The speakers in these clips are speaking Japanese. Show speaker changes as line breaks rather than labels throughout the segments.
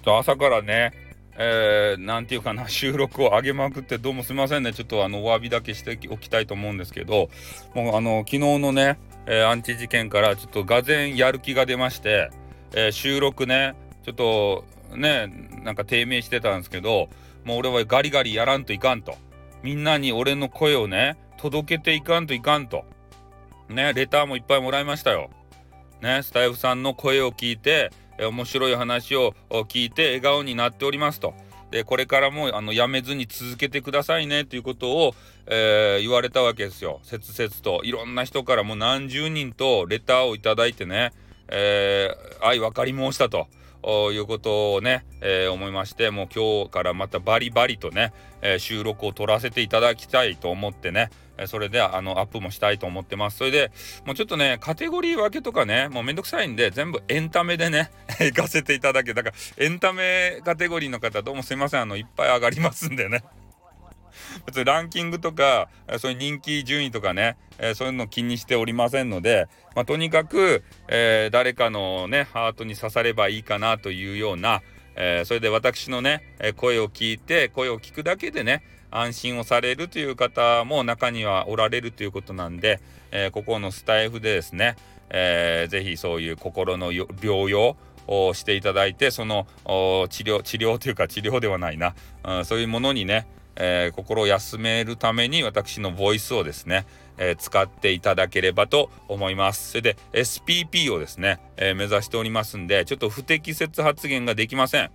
と朝からね、えー、なんていうかな、収録を上げまくってどうもすみませんね。ちょっとあの、お詫びだけしておきたいと思うんですけど、もうあの、昨日のね、えー、アンチ事件からちょっとがぜんやる気が出まして、えー、収録ね、ちょっとね、なんか低迷してたんですけど、もう俺はガリガリやらんといかんと。みんなに俺の声をね、届けていかんといかんと。ね、レターもいっぱいもらいましたよ。ね、スタイフさんの声を聞いて、え面白い話を聞いて笑顔になっておりますと。でこれからもあのやめずに続けてくださいねということを、えー、言われたわけですよ切々といろんな人からもう何十人とレターを頂いてね、えー、愛分かり申したと。いうことをね、えー、思いましてもう今日からまたバリバリとね、えー、収録を撮らせていただきたいと思ってね、それであのアップもしたいと思ってます。それでもうちょっとねカテゴリー分けとかねもうめんどくさいんで全部エンタメでね 行かせていただけだからエンタメカテゴリーの方どうもすいません。あのいっぱい上がりますんでね。別にランキングとかそういう人気順位とかね、えー、そういうの気にしておりませんので、まあ、とにかく、えー、誰かのねハートに刺さればいいかなというような、えー、それで私のねえ声を聞いて声を聞くだけでね安心をされるという方も中にはおられるということなんで、えここのスタイフでですね、えー、ぜひそういう心の療養をしていただいてその治療治療というか治療ではないな、うん、そういうものにねえー、心を休めるために私のボイスをですね、えー、使っていただければと思います。それで SPP をですね、えー、目指しておりますんで、ちょっと不適切発言ができません。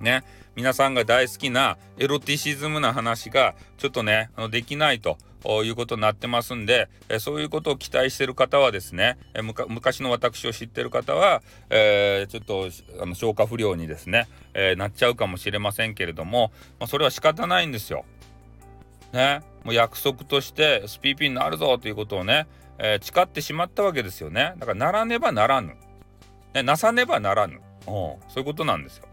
ね、皆さんが大好きなエロティシズムな話がちょっとね、あのできないと。いうことになってますんで、えそういうことを期待してる方はですね、え昔の私を知ってる方は、えー、ちょっとあの消化不良にですね、えー、なっちゃうかもしれませんけれども、まあ、それは仕方ないんですよ。ね、もう約束として SPP になるぞということをね、えー、誓ってしまったわけですよね。だからならねばならぬ。ね、なさねばならぬ。そういうことなんですよ。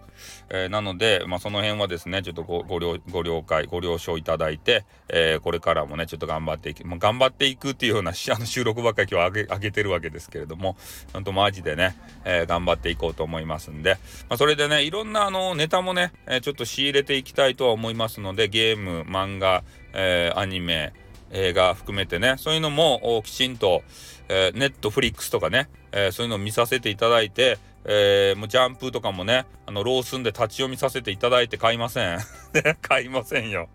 えー、なので、まあ、その辺はですねちょっとごご了ご了解ご了承いただいて、えー、これからもねちょっと頑張っていく、まあ、頑張っていくっていうような あの収録ばっかり今日上げ上げてるわけですけれどもほんとマジでね、えー、頑張っていこうと思いますんで、まあ、それでねいろんなあのネタもね、えちょっと仕入れていきたいとは思いますのでゲーム漫画、えアニメ映画含めてねそういうのもきちんと、えネットフリックスとかね、えそういうのを見させていただいてえー、もうジャンプとかもね、あの、ロースンで立ち読みさせていただいて買いません。ね、買いませんよ。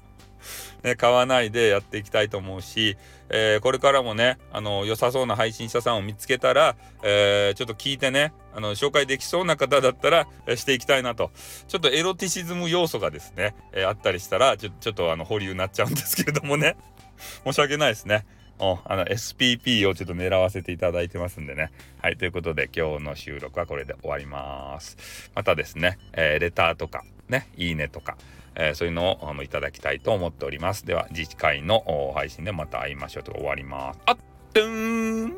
ね、買わないでやっていきたいと思うし、えー、これからもね、あの、良さそうな配信者さんを見つけたら、えー、ちょっと聞いてね、あの、紹介できそうな方だったら、えー、していきたいなと。ちょっとエロティシズム要素がですね、えあったりしたら、ちょちょっとあの、保留になっちゃうんですけれどもね。申し訳ないですね。おあの SPP をちょっと狙わせていただいてますんでね。はい、ということで今日の収録はこれで終わります。またですね、えー、レターとか、ね、いいねとか、えー、そういうのをあのいただきたいと思っております。では次回の配信でまた会いましょうと終わります。あっとーん